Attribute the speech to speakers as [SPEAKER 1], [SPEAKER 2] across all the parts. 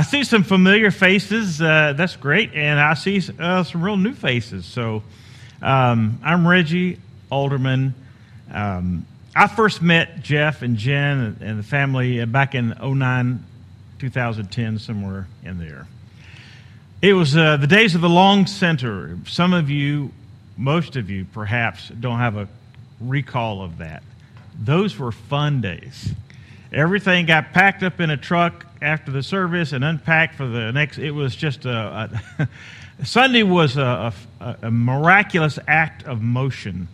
[SPEAKER 1] I see some familiar faces. Uh, that's great. And I see uh, some real new faces. So um, I'm Reggie Alderman. Um, I first met Jeff and Jen and the family back in 09, 2010, somewhere in there. It was uh, the days of the Long Center. Some of you, most of you perhaps, don't have a recall of that. Those were fun days. Everything got packed up in a truck after the service and unpacked for the next. It was just a. a Sunday was a, a, a, miraculous act of motion,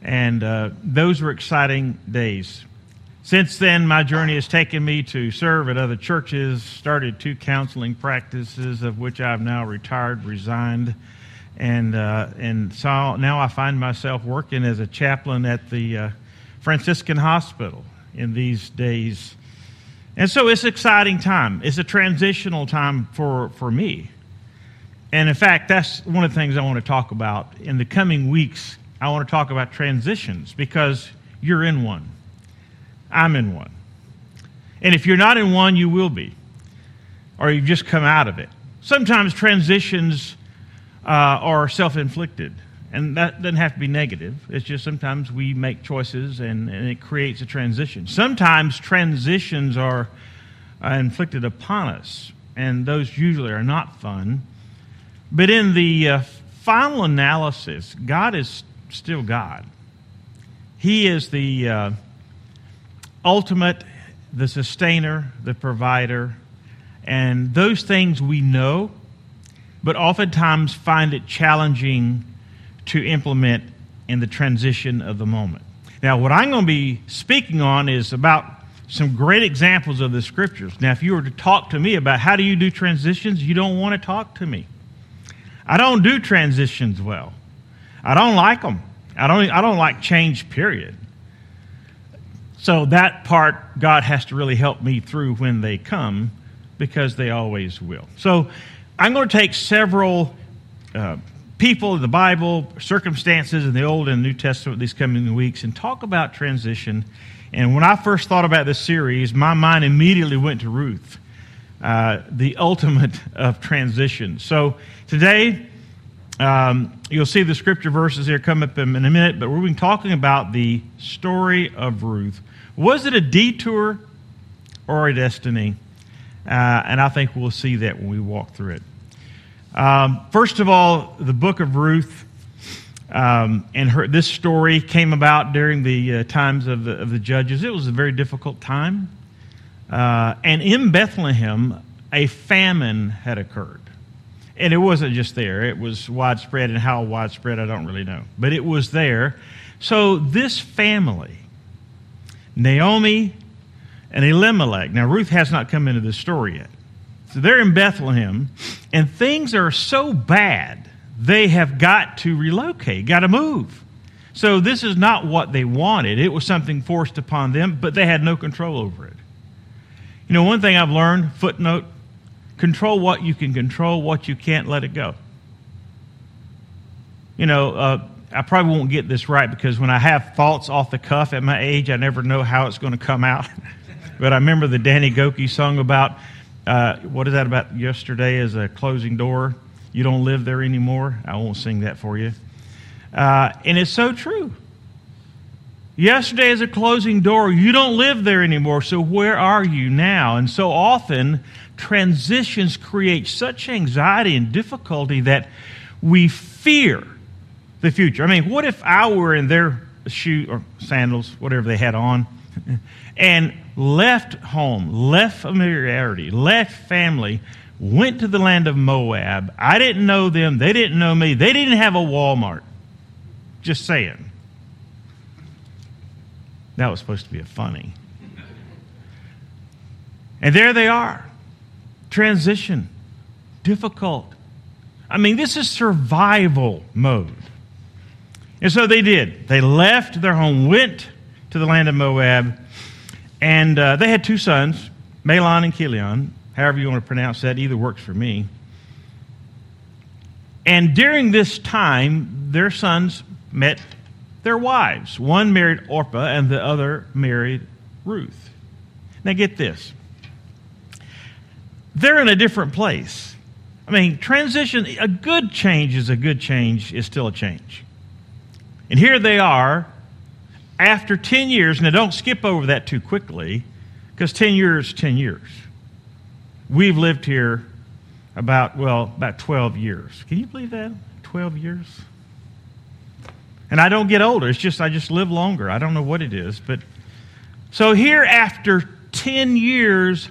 [SPEAKER 1] and uh, those were exciting days. Since then, my journey has taken me to serve at other churches, started two counseling practices, of which I've now retired, resigned, and uh, and so now I find myself working as a chaplain at the uh, Franciscan Hospital in these days. And so it's an exciting time. It's a transitional time for, for me. And in fact, that's one of the things I want to talk about. In the coming weeks, I want to talk about transitions because you're in one. I'm in one. And if you're not in one, you will be, or you've just come out of it. Sometimes transitions uh, are self inflicted. And that doesn't have to be negative. It's just sometimes we make choices and, and it creates a transition. Sometimes transitions are inflicted upon us, and those usually are not fun. But in the uh, final analysis, God is still God. He is the uh, ultimate, the sustainer, the provider, and those things we know, but oftentimes find it challenging to implement in the transition of the moment. Now, what I'm going to be speaking on is about some great examples of the scriptures. Now, if you were to talk to me about how do you do transitions, you don't want to talk to me. I don't do transitions well. I don't like them. I don't, I don't like change, period. So that part, God has to really help me through when they come because they always will. So I'm going to take several uh, people, in the Bible, circumstances in the Old and New Testament these coming weeks, and talk about transition. And when I first thought about this series, my mind immediately went to Ruth, uh, the ultimate of transition. So today, um, you'll see the scripture verses here come up in a minute, but we're talking about the story of Ruth. Was it a detour or a destiny? Uh, and I think we'll see that when we walk through it. Um, first of all, the book of Ruth um, and her, this story came about during the uh, times of the, of the judges. It was a very difficult time. Uh, and in Bethlehem, a famine had occurred. And it wasn't just there, it was widespread, and how widespread, I don't really know. But it was there. So this family, Naomi and Elimelech, now Ruth has not come into this story yet. So they're in Bethlehem, and things are so bad, they have got to relocate, got to move. So this is not what they wanted. It was something forced upon them, but they had no control over it. You know, one thing I've learned, footnote, control what you can control, what you can't, let it go. You know, uh, I probably won't get this right because when I have thoughts off the cuff at my age, I never know how it's going to come out. but I remember the Danny Gokey song about uh, what is that about yesterday as a closing door? You don't live there anymore. I won't sing that for you. Uh, and it's so true. Yesterday is a closing door. You don't live there anymore. So where are you now? And so often, transitions create such anxiety and difficulty that we fear the future. I mean, what if I were in their shoe or sandals, whatever they had on, and left home, left familiarity, left family, went to the land of Moab. I didn't know them. They didn't know me. They didn't have a Walmart. Just saying. That was supposed to be a funny. And there they are. Transition. Difficult. I mean, this is survival mode. And so they did. They left their home, went to the land of Moab, and uh, they had two sons, Mahlon and Chilion. However you want to pronounce that, either works for me. And during this time, their sons met their wives. One married Orpah, and the other married Ruth. Now, get this. they're in a different place. I mean, transition, a good change is a good change, is still a change. And here they are after 10 years. Now, don't skip over that too quickly because 10 years, 10 years. We've lived here about, well, about 12 years. Can you believe that? 12 years? And I don't get older. It's just, I just live longer. I don't know what it is. But so here, after 10 years,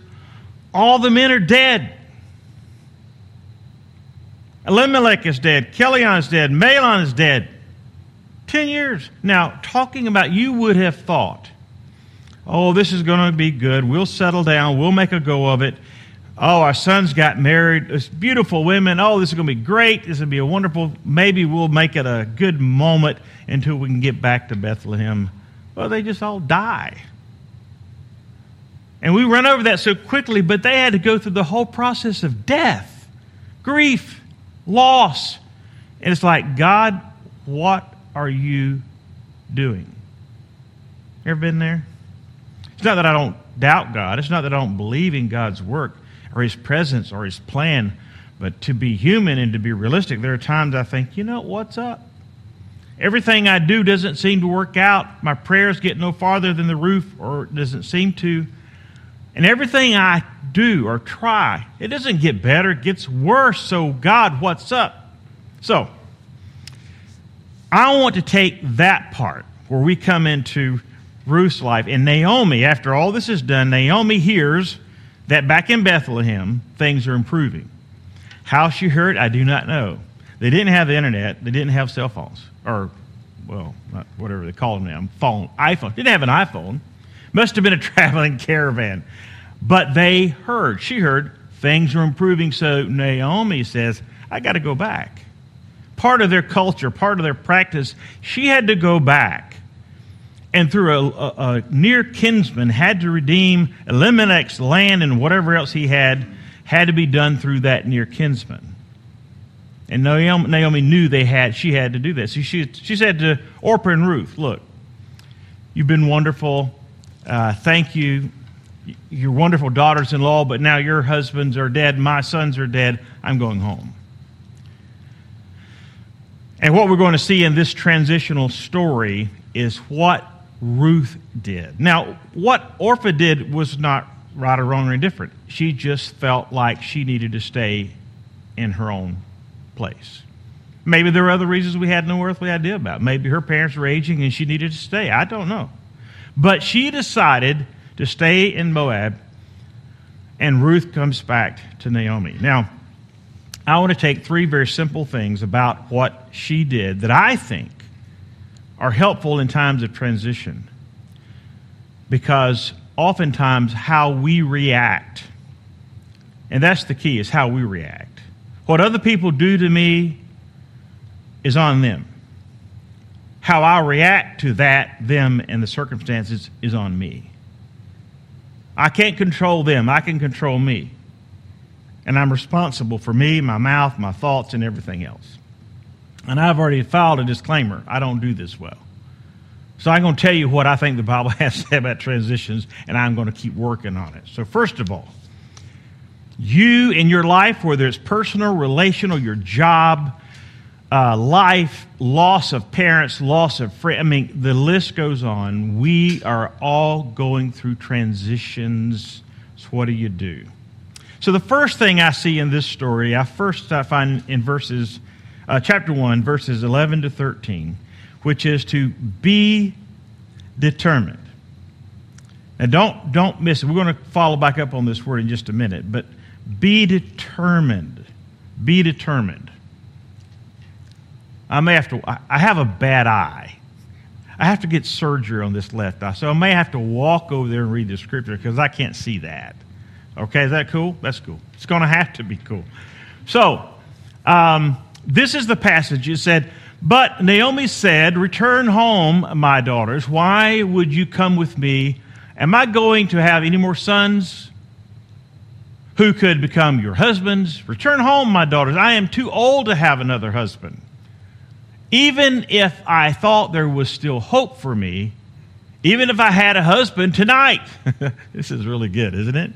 [SPEAKER 1] all the men are dead. Elimelech is dead. Chilion is dead. Mahlon is dead. 10 years. Now, talking about you would have thought, oh, this is going to be good. We'll settle down. We'll make a go of it. Oh, our sons got married. It's beautiful women. Oh, this is going to be great. This is going to be a wonderful. Maybe we'll make it a good moment until we can get back to Bethlehem. Well, they just all die. And we run over that so quickly, but they had to go through the whole process of death, grief, loss. And it's like, God, what are you doing? Ever been there? It's not that I don't doubt God. It's not that I don't believe in God's work or His presence or His plan. But to be human and to be realistic, there are times I think, you know, what's up? Everything I do doesn't seem to work out. My prayers get no farther than the roof, or doesn't seem to. And everything I do or try, it doesn't get better, it gets worse. So, God, what's up? So, I want to take that part where we come into Ruth's life. And Naomi, after all this is done, Naomi hears that back in Bethlehem, things are improving. How she heard, I do not know. They didn't have the internet, they didn't have cell phones, or, well, whatever they call them now, phone, iPhone. Didn't have an iPhone. Must have been a traveling caravan. But they heard, she heard, things are improving. So Naomi says, I got to go back. Part of their culture, part of their practice, she had to go back. And through a, a, a near kinsman, had to redeem Elimelech's land and whatever else he had, had to be done through that near kinsman. And Naomi, Naomi knew they had, she had to do that. So she, she said to Orpah and Ruth, Look, you've been wonderful. Uh, thank you. Your wonderful daughters in law, but now your husbands are dead, my sons are dead. I'm going home. And what we're going to see in this transitional story is what Ruth did. Now, what Orpah did was not right or wrong or indifferent. She just felt like she needed to stay in her own place. Maybe there were other reasons we had no earthly idea about. Maybe her parents were aging and she needed to stay. I don't know. But she decided to stay in Moab, and Ruth comes back to Naomi. Now, I want to take three very simple things about what she did that I think are helpful in times of transition. Because oftentimes how we react, and that's the key, is how we react. What other people do to me is on them how I react to that, them, and the circumstances is on me. I can't control them, I can control me. And I'm responsible for me, my mouth, my thoughts, and everything else. And I've already filed a disclaimer I don't do this well. So I'm going to tell you what I think the Bible has to say about transitions, and I'm going to keep working on it. So, first of all, you in your life, whether it's personal, relational, your job, uh, life, loss of parents, loss of friends. I mean, the list goes on. We are all going through transitions. So, what do you do? So, the first thing I see in this story, I first I find in verses, uh, chapter 1, verses 11 to 13, which is to be determined. Now, don't, don't miss it. We're going to follow back up on this word in just a minute, but be determined. Be determined. I may have to, I have a bad eye. I have to get surgery on this left eye. So I may have to walk over there and read the scripture because I can't see that. Okay, is that cool? That's cool. It's going to have to be cool. So, um, this is the passage. It said, But Naomi said, Return home, my daughters. Why would you come with me? Am I going to have any more sons who could become your husbands? Return home, my daughters. I am too old to have another husband. Even if I thought there was still hope for me, even if I had a husband tonight, this is really good, isn't it?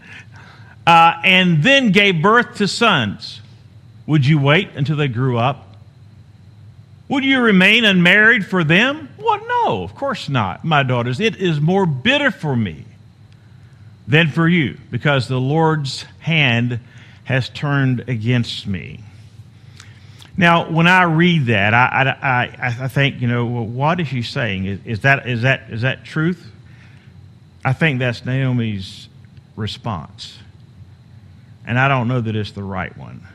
[SPEAKER 1] Uh, and then gave birth to sons. Would you wait until they grew up? Would you remain unmarried for them? Well, no, of course not, my daughters. It is more bitter for me than for you, because the Lord's hand has turned against me. Now, when I read that, I, I, I, I think, you know, well, what is she saying? Is, is, that, is, that, is that truth? I think that's Naomi's response. And I don't know that it's the right one.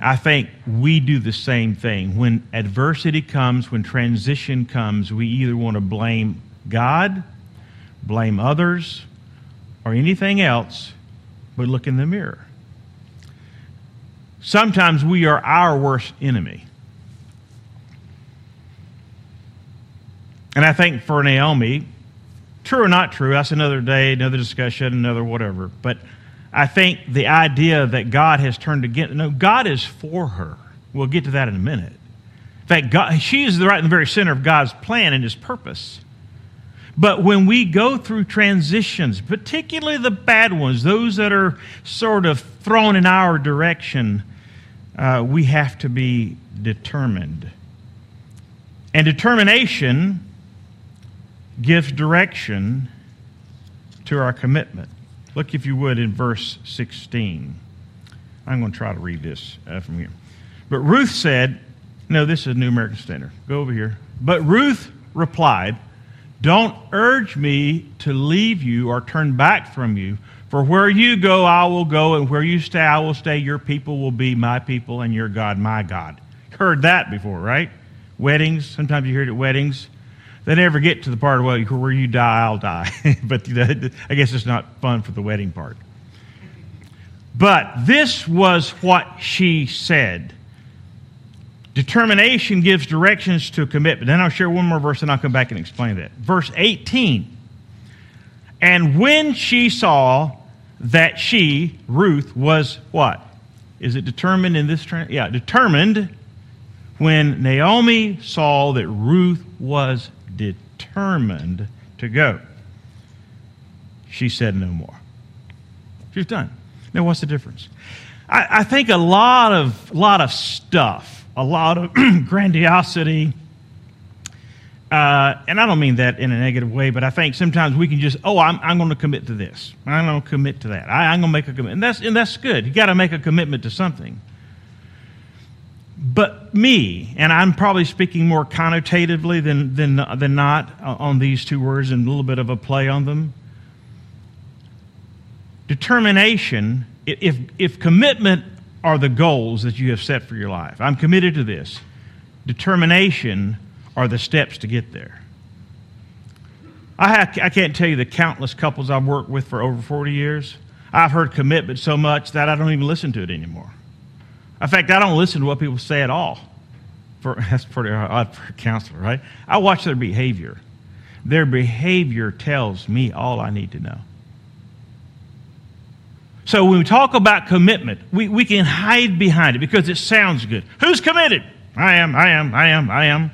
[SPEAKER 1] I think we do the same thing. When adversity comes, when transition comes, we either want to blame God, blame others, or anything else but look in the mirror. Sometimes we are our worst enemy. And I think for Naomi, true or not true, that's another day, another discussion, another whatever. But I think the idea that God has turned against, no, God is for her. We'll get to that in a minute. In fact, God, she is right in the very center of God's plan and his purpose. But when we go through transitions, particularly the bad ones, those that are sort of thrown in our direction, uh, we have to be determined. And determination gives direction to our commitment. Look, if you would, in verse 16. I'm going to try to read this uh, from here. But Ruth said, No, this is New American Standard. Go over here. But Ruth replied, Don't urge me to leave you or turn back from you. For where you go, I will go, and where you stay, I will stay. Your people will be my people, and your God, my God. Heard that before, right? Weddings. Sometimes you hear it at weddings. They never get to the part of, well, where you die, I'll die. but I guess it's not fun for the wedding part. But this was what she said. Determination gives directions to commitment. Then I'll share one more verse and I'll come back and explain that. Verse 18. And when she saw that she, Ruth, was what? Is it determined in this? Tra- yeah, determined when Naomi saw that Ruth was determined to go. She said no more. She's done. Now, what's the difference? I, I think a lot of, lot of stuff, a lot of grandiosity, uh, and I don't mean that in a negative way, but I think sometimes we can just, oh, I'm, I'm going to commit to this. I'm going to commit to that. I, am going to make a commitment. And that's, and that's good. you got to make a commitment to something. But me, and I'm probably speaking more connotatively than, than, than not on these two words and a little bit of a play on them. Determination, if, if commitment are the goals that you have set for your life, I'm committed to this. Determination are the steps to get there. I, have, I can't tell you the countless couples I've worked with for over 40 years. I've heard commitment so much that I don't even listen to it anymore. In fact, I don't listen to what people say at all. For, that's pretty uh, odd for a counselor, right? I watch their behavior. Their behavior tells me all I need to know. So when we talk about commitment, we, we can hide behind it because it sounds good. Who's committed? I am, I am, I am, I am.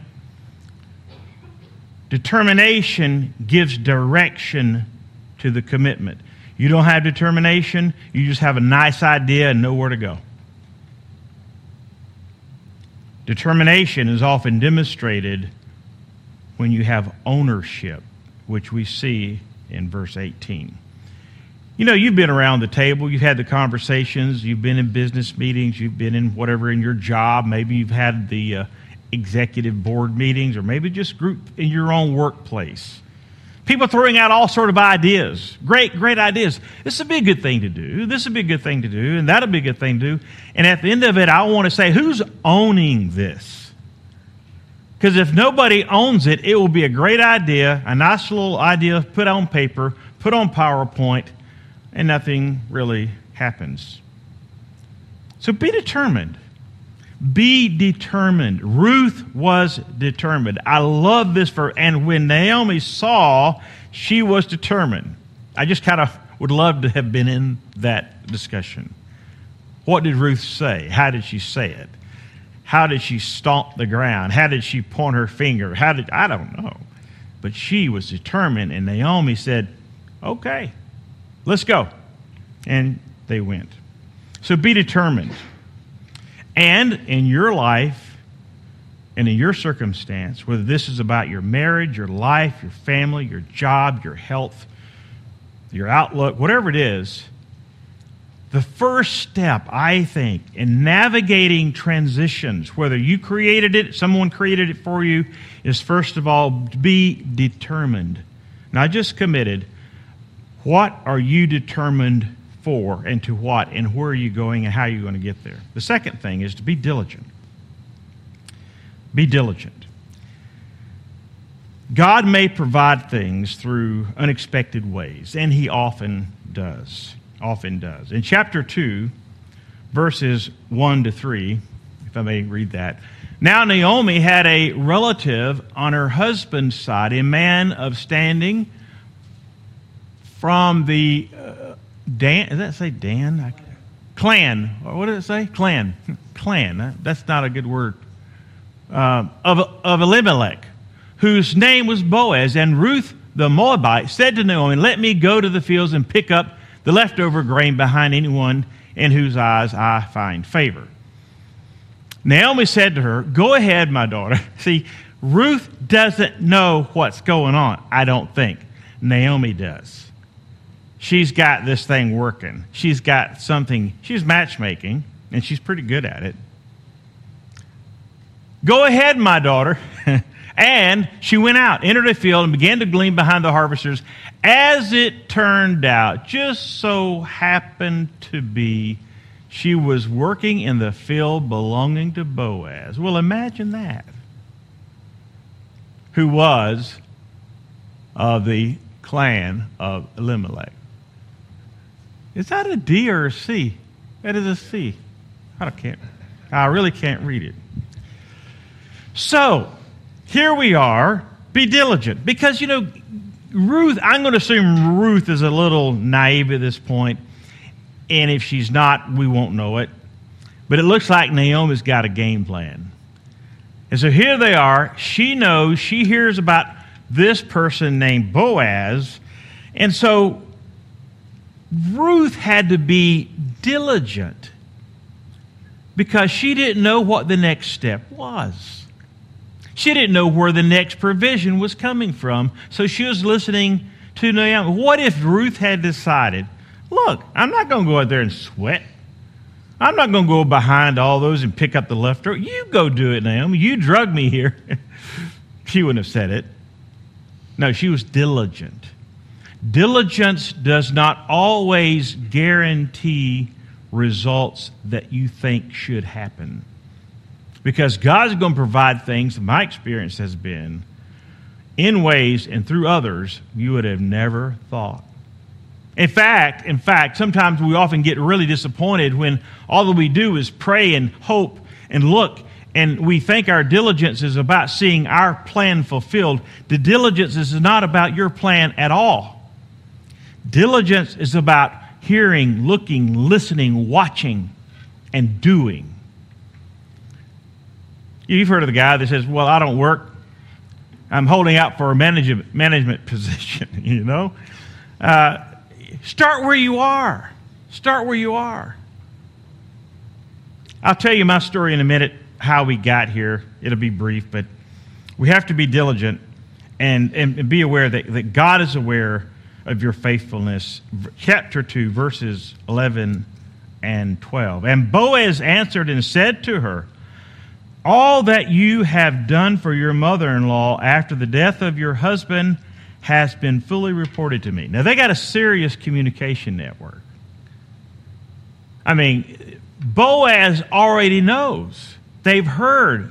[SPEAKER 1] Determination gives direction to the commitment. You don't have determination, you just have a nice idea and know where to go. Determination is often demonstrated when you have ownership, which we see in verse 18. You know, you've been around the table, you've had the conversations, you've been in business meetings, you've been in whatever in your job, maybe you've had the uh, executive board meetings or maybe just group in your own workplace. People throwing out all sort of ideas. Great, great ideas. This would be a good thing to do. This would be a good thing to do, and that would be a good thing to do. And at the end of it, I want to say, who's owning this? Because if nobody owns it, it will be a great idea, a nice little idea put on paper, put on PowerPoint, and nothing really happens. So be determined. Be determined. Ruth was determined. I love this for and when Naomi saw, she was determined. I just kind of would love to have been in that discussion. What did Ruth say? How did she say it? How did she stomp the ground? How did she point her finger? How did I don't know. But she was determined and Naomi said, "Okay. Let's go. And they went. So be determined. And in your life and in your circumstance, whether this is about your marriage, your life, your family, your job, your health, your outlook, whatever it is, the first step, I think, in navigating transitions, whether you created it, someone created it for you, is first of all, be determined. Not just committed. What are you determined for and to what and where are you going and how are you going to get there? The second thing is to be diligent. Be diligent. God may provide things through unexpected ways, and He often does often does. In chapter 2, verses 1 to 3, if I may read that. Now Naomi had a relative on her husband's side, a man of standing from the Dan. Does that say Dan? Clan. What did it say? Clan. Clan. That's not a good word. Uh, of, of Elimelech, whose name was Boaz. And Ruth the Moabite said to Naomi, Let me go to the fields and pick up the leftover grain behind anyone in whose eyes I find favor. Naomi said to her, Go ahead, my daughter. See, Ruth doesn't know what's going on, I don't think. Naomi does. She's got this thing working. She's got something, she's matchmaking, and she's pretty good at it. Go ahead, my daughter. and she went out, entered a field, and began to glean behind the harvesters. As it turned out, just so happened to be, she was working in the field belonging to Boaz. Well, imagine that. Who was of the clan of Elimelech. Is that a D or a C? That is a C. I can't. I really can't read it. So, here we are. Be diligent. Because, you know, Ruth, I'm going to assume Ruth is a little naive at this point, and if she's not, we won't know it. But it looks like Naomi's got a game plan. And so here they are. She knows, she hears about this person named Boaz. And so Ruth had to be diligent because she didn't know what the next step was. She didn't know where the next provision was coming from, so she was listening to Naomi. What if Ruth had decided, look, I'm not going to go out there and sweat. I'm not going to go behind all those and pick up the leftover. You go do it, Naomi. You drug me here. she wouldn't have said it. No, she was diligent. Diligence does not always guarantee results that you think should happen. Because God's going to provide things, my experience has been, in ways and through others you would have never thought. In fact, in fact, sometimes we often get really disappointed when all that we do is pray and hope and look and we think our diligence is about seeing our plan fulfilled. The diligence is not about your plan at all. Diligence is about hearing, looking, listening, watching, and doing. You've heard of the guy that says, Well, I don't work. I'm holding out for a management, management position, you know? Uh, start where you are. Start where you are. I'll tell you my story in a minute, how we got here. It'll be brief, but we have to be diligent and, and be aware that, that God is aware of your faithfulness. Chapter 2, verses 11 and 12. And Boaz answered and said to her, all that you have done for your mother in law after the death of your husband has been fully reported to me. Now, they got a serious communication network. I mean, Boaz already knows. They've heard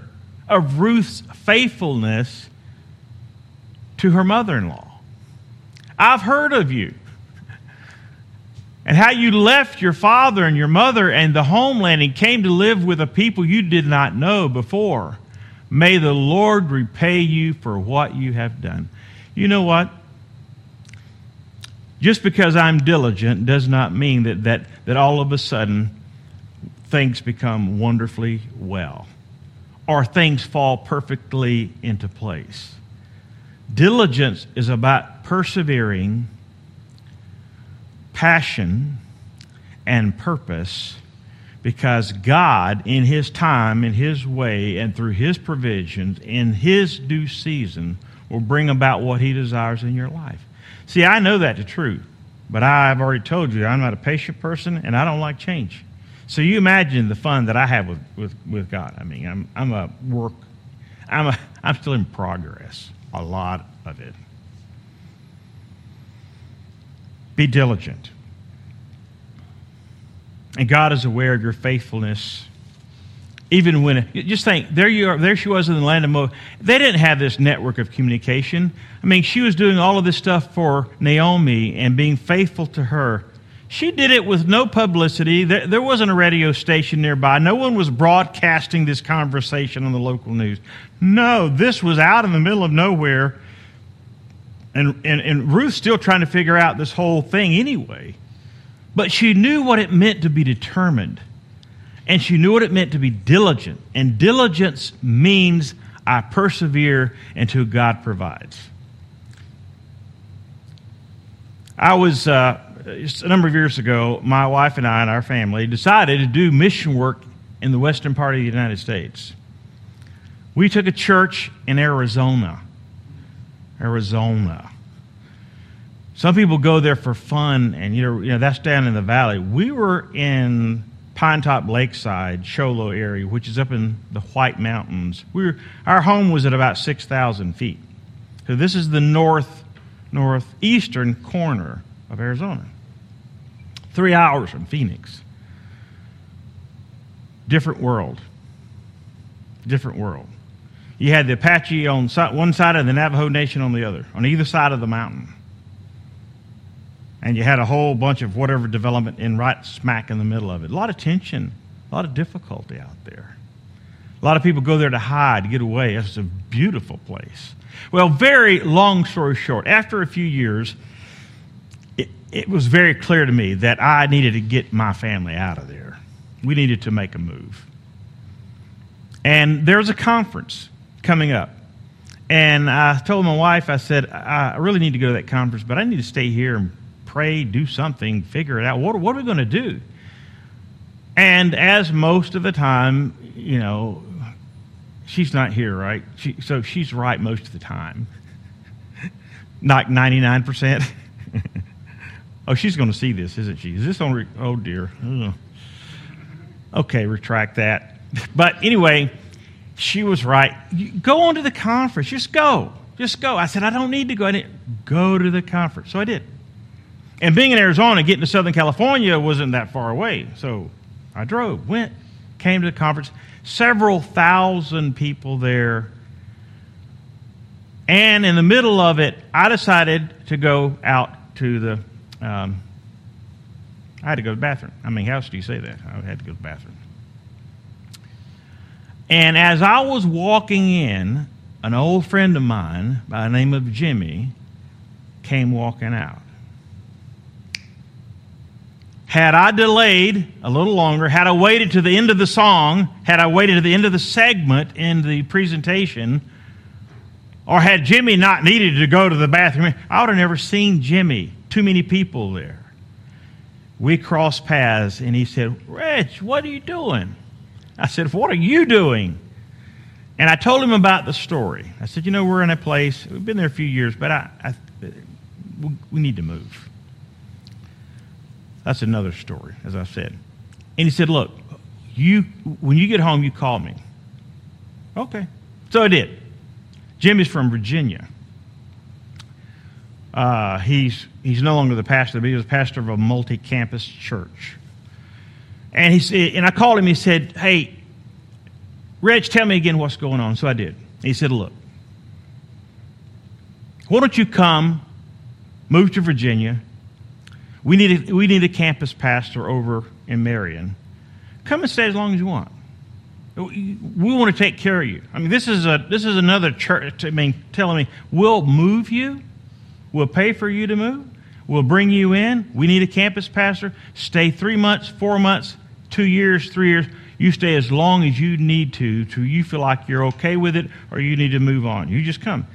[SPEAKER 1] of Ruth's faithfulness to her mother in law. I've heard of you and how you left your father and your mother and the homeland and came to live with a people you did not know before. May the Lord repay you for what you have done. You know what? Just because I'm diligent does not mean that, that, that all of a sudden things become wonderfully well or things fall perfectly into place. Diligence is about persevering passion and purpose because God, in His time, in His way, and through His provisions, in His due season, will bring about what He desires in your life. See, I know that to true, but I've already told you I'm not a patient person and I don't like change. So you imagine the fun that I have with, with, with God. I mean, I'm, I'm a work, I'm, a, I'm still in progress, a lot of it. Be diligent. And God is aware of your faithfulness. Even when, just think, there you are, there she was in the land of Moab. They didn't have this network of communication. I mean, she was doing all of this stuff for Naomi and being faithful to her. She did it with no publicity. There, there wasn't a radio station nearby. No one was broadcasting this conversation on the local news. No, this was out in the middle of nowhere. And, and, and Ruth's still trying to figure out this whole thing anyway. But she knew what it meant to be determined. And she knew what it meant to be diligent. And diligence means I persevere until God provides. I was, uh, a number of years ago, my wife and I and our family decided to do mission work in the western part of the United States. We took a church in Arizona. Arizona. Some people go there for fun, and you know, you know that's down in the valley. We were in Pine Top Lakeside, Show Low area, which is up in the White Mountains. We were, our home was at about six thousand feet. So this is the north northeastern corner of Arizona. Three hours from Phoenix. Different world. Different world. You had the Apache on one side and the Navajo Nation on the other, on either side of the mountain and you had a whole bunch of whatever development in right smack in the middle of it. A lot of tension, a lot of difficulty out there. A lot of people go there to hide, to get away. It's a beautiful place. Well, very long story short, after a few years, it, was very clear to me that I needed to get my family out of there. We needed to make a move. And there was a conference coming up. And I told my wife, I said, I really need to go to that conference, but I need to stay here and pray, do something, figure it out. What, what are we going to do? And as most of the time, you know, she's not here, right? She, so she's right most of the time. not 99%. oh, she's going to see this, isn't she? Is this on? Re- oh, dear. Ugh. Okay, retract that. But anyway, she was right. Go on to the conference. Just go. Just go. I said, I don't need to go. I didn't go to the conference. So I did. And being in Arizona, getting to Southern California wasn't that far away. So I drove, went, came to the conference. Several thousand people there. And in the middle of it, I decided to go out to the. Um, I had to go to the bathroom. I mean, how else do you say that? I had to go to the bathroom. And as I was walking in, an old friend of mine by the name of Jimmy came walking out. Had I delayed a little longer, had I waited to the end of the song, had I waited to the end of the segment in the presentation, or had Jimmy not needed to go to the bathroom, I would have never seen Jimmy. Too many people there. We crossed paths, and he said, Rich, what are you doing? I said, What are you doing? And I told him about the story. I said, You know, we're in a place, we've been there a few years, but I, I we need to move. That's another story, as I said. And he said, Look, you when you get home, you call me. Okay. So I did. Jimmy's from Virginia. Uh, he's, he's no longer the pastor, but he was pastor of a multi campus church. And, he said, and I called him, he said, Hey, Reg, tell me again what's going on. So I did. He said, Look, why don't you come, move to Virginia, we need a, we need a campus pastor over in Marion. Come and stay as long as you want. We want to take care of you. I mean, this is a this is another church. I mean, telling me we'll move you, we'll pay for you to move, we'll bring you in. We need a campus pastor. Stay three months, four months, two years, three years. You stay as long as you need to, till you feel like you're okay with it, or you need to move on. You just come.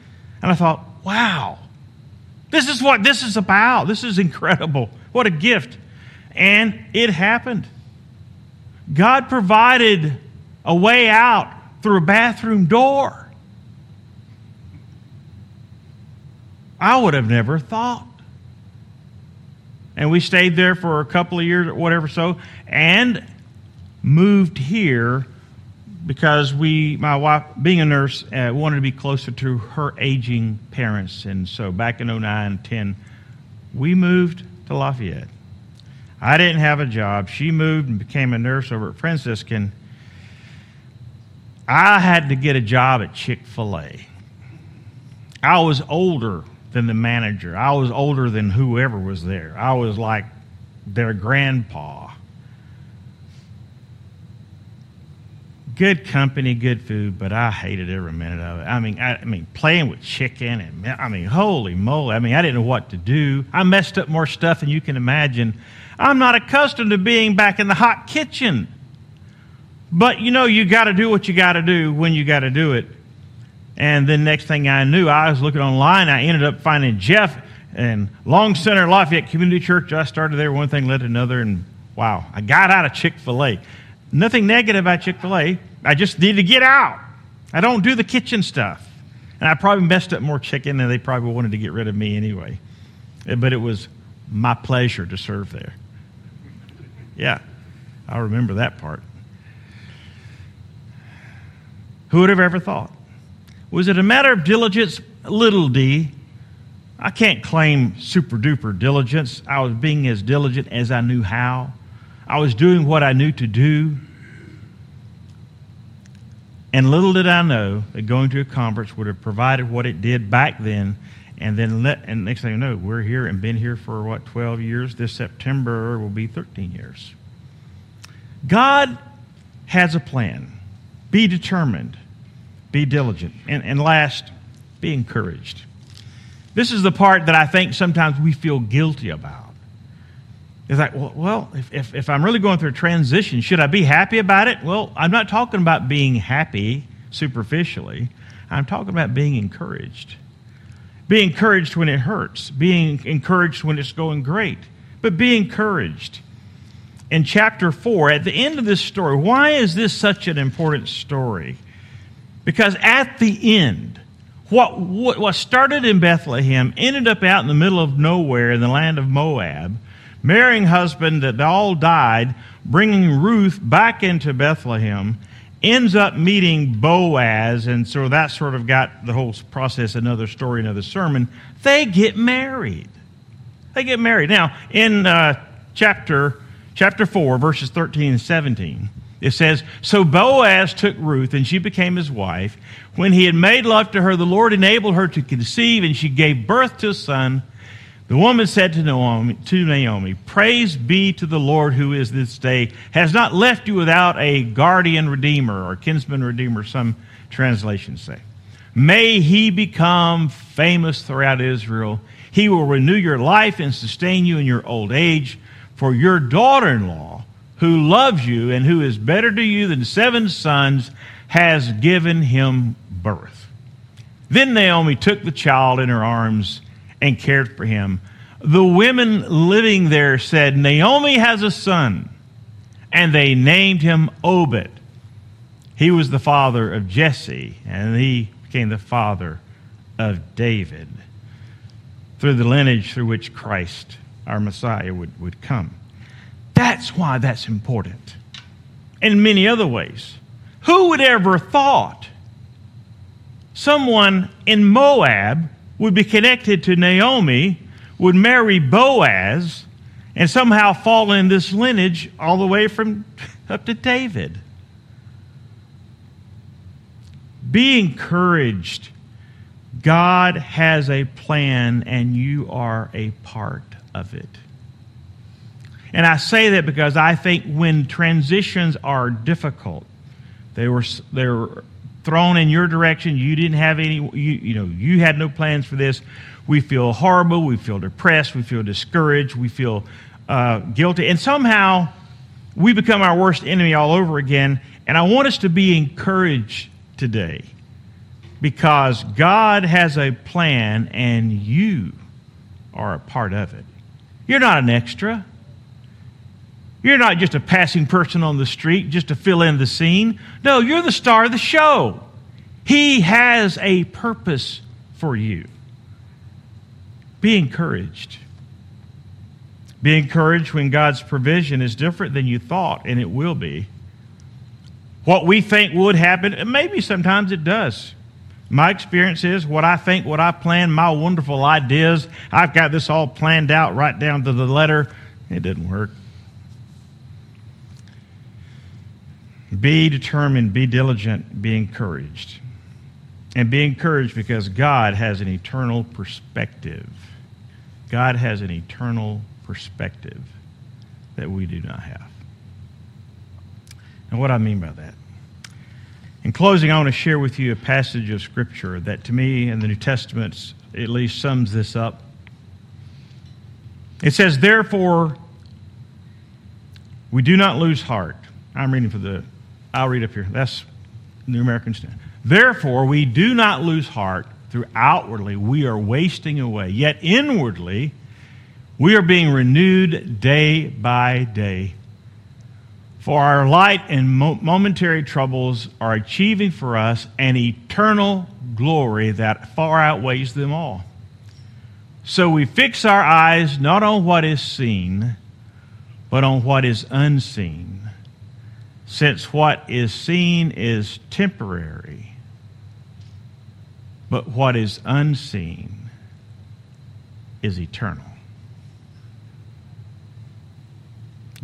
[SPEAKER 1] And I thought, wow, this is what this is about. This is incredible. What a gift. And it happened. God provided a way out through a bathroom door. I would have never thought. And we stayed there for a couple of years or whatever so, and moved here because we, my wife, being a nurse, uh, wanted to be closer to her aging parents. And so back in 09, 10, we moved to Lafayette. I didn't have a job. She moved and became a nurse over at Franciscan. I had to get a job at Chick fil A. I was older than the manager, I was older than whoever was there. I was like their grandpa. good company, good food, but I hated every minute of it. I mean, I, I, mean, playing with chicken and I mean, holy moly! I mean, I didn't know what to do. I messed up more stuff than you can imagine. I'm not accustomed to being back in the hot kitchen, but you know, you got to do what you got to do when you got to do it. And then next thing I knew, I was looking online. I ended up finding Jeff and Long Center Lafayette Community Church. I started there. One thing led to another, and wow, I got out of Chick Fil A. Nothing negative about Chick fil A. I just need to get out. I don't do the kitchen stuff. And I probably messed up more chicken and they probably wanted to get rid of me anyway. Eh, but it was my pleasure to serve there. Yeah, I remember that part. Who would have ever thought? Was it a matter of diligence? Little d. I can't claim super duper diligence. I was being as diligent as I knew how. I was doing what I knew to do. And little did I know that going to a conference would have provided what it did back then. And then let, and next thing you know, we're here and been here for what, 12 years? This September will be 13 years. God has a plan. Be determined. Be diligent. And, and last, be encouraged. This is the part that I think sometimes we feel guilty about. It's like, well, well if, if, if, I'm really going through a transition, should I be happy about it? Well, I'm not talking about being happy superficially. I'm talking about being encouraged. Be encouraged when it hurts. Being encouraged when it's going great. But be encouraged. In chapter 4, at the end of this story, why is this such an important story? Because at the end, what, what, what started in Bethlehem ended up out in the middle of nowhere in the land of Moab marrying husband that all died, bringing Ruth back into Bethlehem, ends up meeting Boaz, and so that sort of got the whole process another story, another sermon. They get married. They get married. Now, in uh, chapter chapter 4, verses 13 and 17, it says, So Boaz took Ruth, and she became his wife. When he had made love to her, the Lord enabled her to conceive, and she gave birth to a son. The woman said to Naomi, to Naomi, Praise be to the Lord who is this day, has not left you without a guardian redeemer or kinsman redeemer, some translations say. May he become famous throughout Israel. He will renew your life and sustain you in your old age. For your daughter in law, who loves you and who is better to you than seven sons, has given him birth. Then Naomi took the child in her arms and cared for him. The women living there said, Naomi has a son, and they named him Obed. He was the father of Jesse, and he became the father of David through the lineage through which Christ, our Messiah, would, would come. That's why that's important. In many other ways. Who would ever thought someone in Moab would be connected to Naomi, would marry Boaz, and somehow fall in this lineage all the way from up to David. Be encouraged. God has a plan, and you are a part of it. And I say that because I think when transitions are difficult, they were, they were thrown in your direction. You didn't have any, you, you know, you had no plans for this. We feel horrible. We feel depressed. We feel discouraged. We feel uh, guilty. And somehow we become our worst enemy all over again. And I want us to be encouraged today because God has a plan and you are a part of it. You're not an extra. You're not just a passing person on the street just to fill in the scene. No, you're the star of the show. He has a purpose for you. Be encouraged. Be encouraged when God's provision is different than you thought, and it will be. What we think would happen, and maybe sometimes it does. My experience is what I think, what I plan, my wonderful ideas, I've got this all planned out right down to the letter. It didn't work. Be determined, be diligent, be encouraged. And be encouraged because God has an eternal perspective. God has an eternal perspective that we do not have. And what I mean by that? In closing, I want to share with you a passage of Scripture that to me in the New Testament at least sums this up. It says, Therefore, we do not lose heart. I'm reading for the, I'll read up here. That's New American Standard. Therefore, we do not lose heart through outwardly we are wasting away, yet inwardly we are being renewed day by day. For our light and momentary troubles are achieving for us an eternal glory that far outweighs them all. So we fix our eyes not on what is seen, but on what is unseen, since what is seen is temporary, but what is unseen is eternal.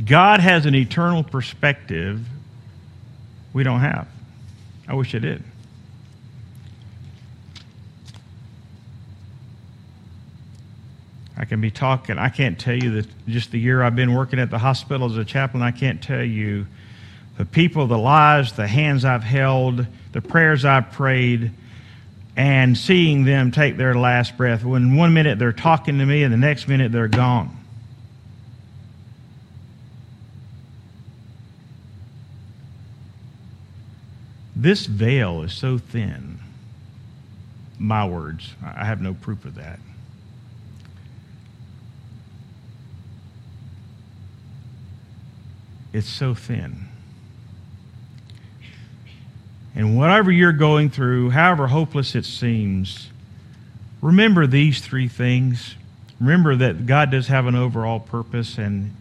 [SPEAKER 1] God has an eternal perspective we don't have. I wish I did. I can be talking. I can't tell you that just the year I've been working at the hospital as a chaplain, I can't tell you the people, the lives, the hands I've held, the prayers I've prayed, and seeing them take their last breath. When one minute they're talking to me and the next minute they're gone. This veil is so thin. My words. I have no proof of that. It's so thin. And whatever you're going through, however hopeless it seems, remember these three things. Remember that God does have an overall purpose and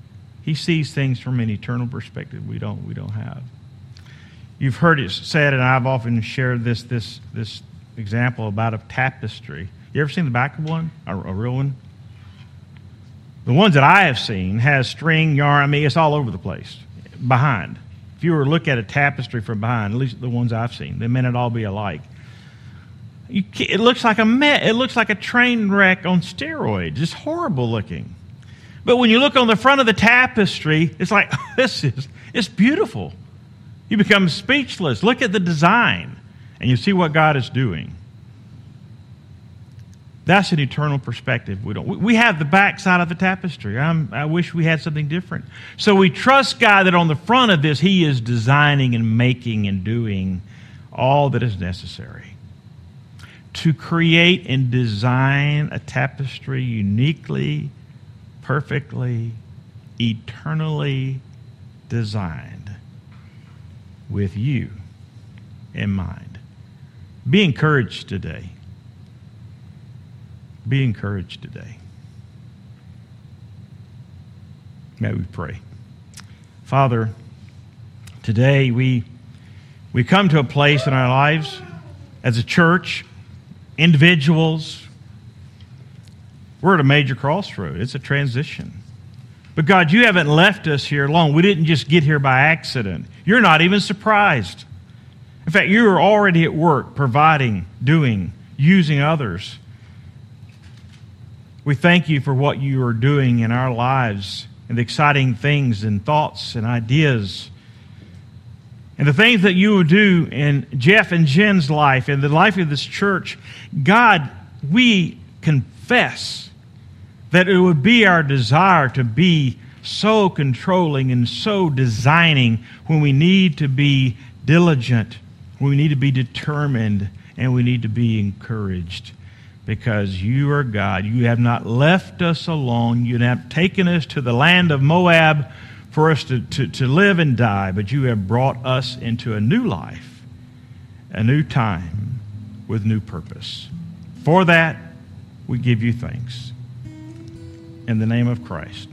[SPEAKER 1] he sees things from an eternal perspective we don't we don't have. You've heard it said, and I've often shared this, this, this example about a tapestry. You ever seen the back of one? A, a real one? The ones that I have seen has string, yarn, I mean, it's all over the place behind. If you were to look at a tapestry from behind, at least the ones I've seen, they may not all be alike. it looks like a met, it looks like a train wreck on steroids. It's horrible looking. But when you look on the front of the tapestry, it's like this is it's beautiful. You become speechless. Look at the design, and you see what God is doing. That's an eternal perspective. We don't. We have the backside of the tapestry. I'm, i wish we had something different. So we trust God that on the front of this, He is designing and making and doing all that is necessary to create and design a tapestry uniquely, perfectly, eternally designed with you in mind. Be encouraged today. Be encouraged today. May we pray. Father, today we, we come to a place in our lives as a church, individuals. We're at a major crossroad. It's a transition. But God, you haven't left us here alone. We didn't just get here by accident. You're not even surprised. In fact, you are already at work providing, doing, using others. We thank you for what you are doing in our lives and the exciting things and thoughts and ideas and the things that you will do in Jeff and Jen's life and the life of this church. God, we confess that it would be our desire to be so controlling and so designing when we need to be diligent, when we need to be determined, and we need to be encouraged. Because you are God. You have not left us alone. You have taken us to the land of Moab for us to, to, to live and die, but you have brought us into a new life, a new time with new purpose. For that, we give you thanks. In the name of Christ.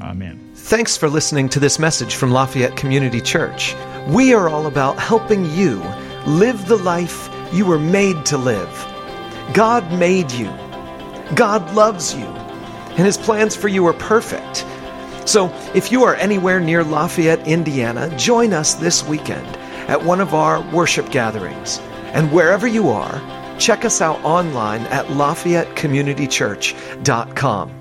[SPEAKER 1] Amen.
[SPEAKER 2] Thanks for listening to this message from Lafayette Community Church. We are all about helping you live the life you were made to live. God made you, God loves you, and His plans for you are perfect. So, if you are anywhere near Lafayette, Indiana, join us this weekend at one of our worship gatherings. And wherever you are, check us out online at LafayetteCommunityChurch.com.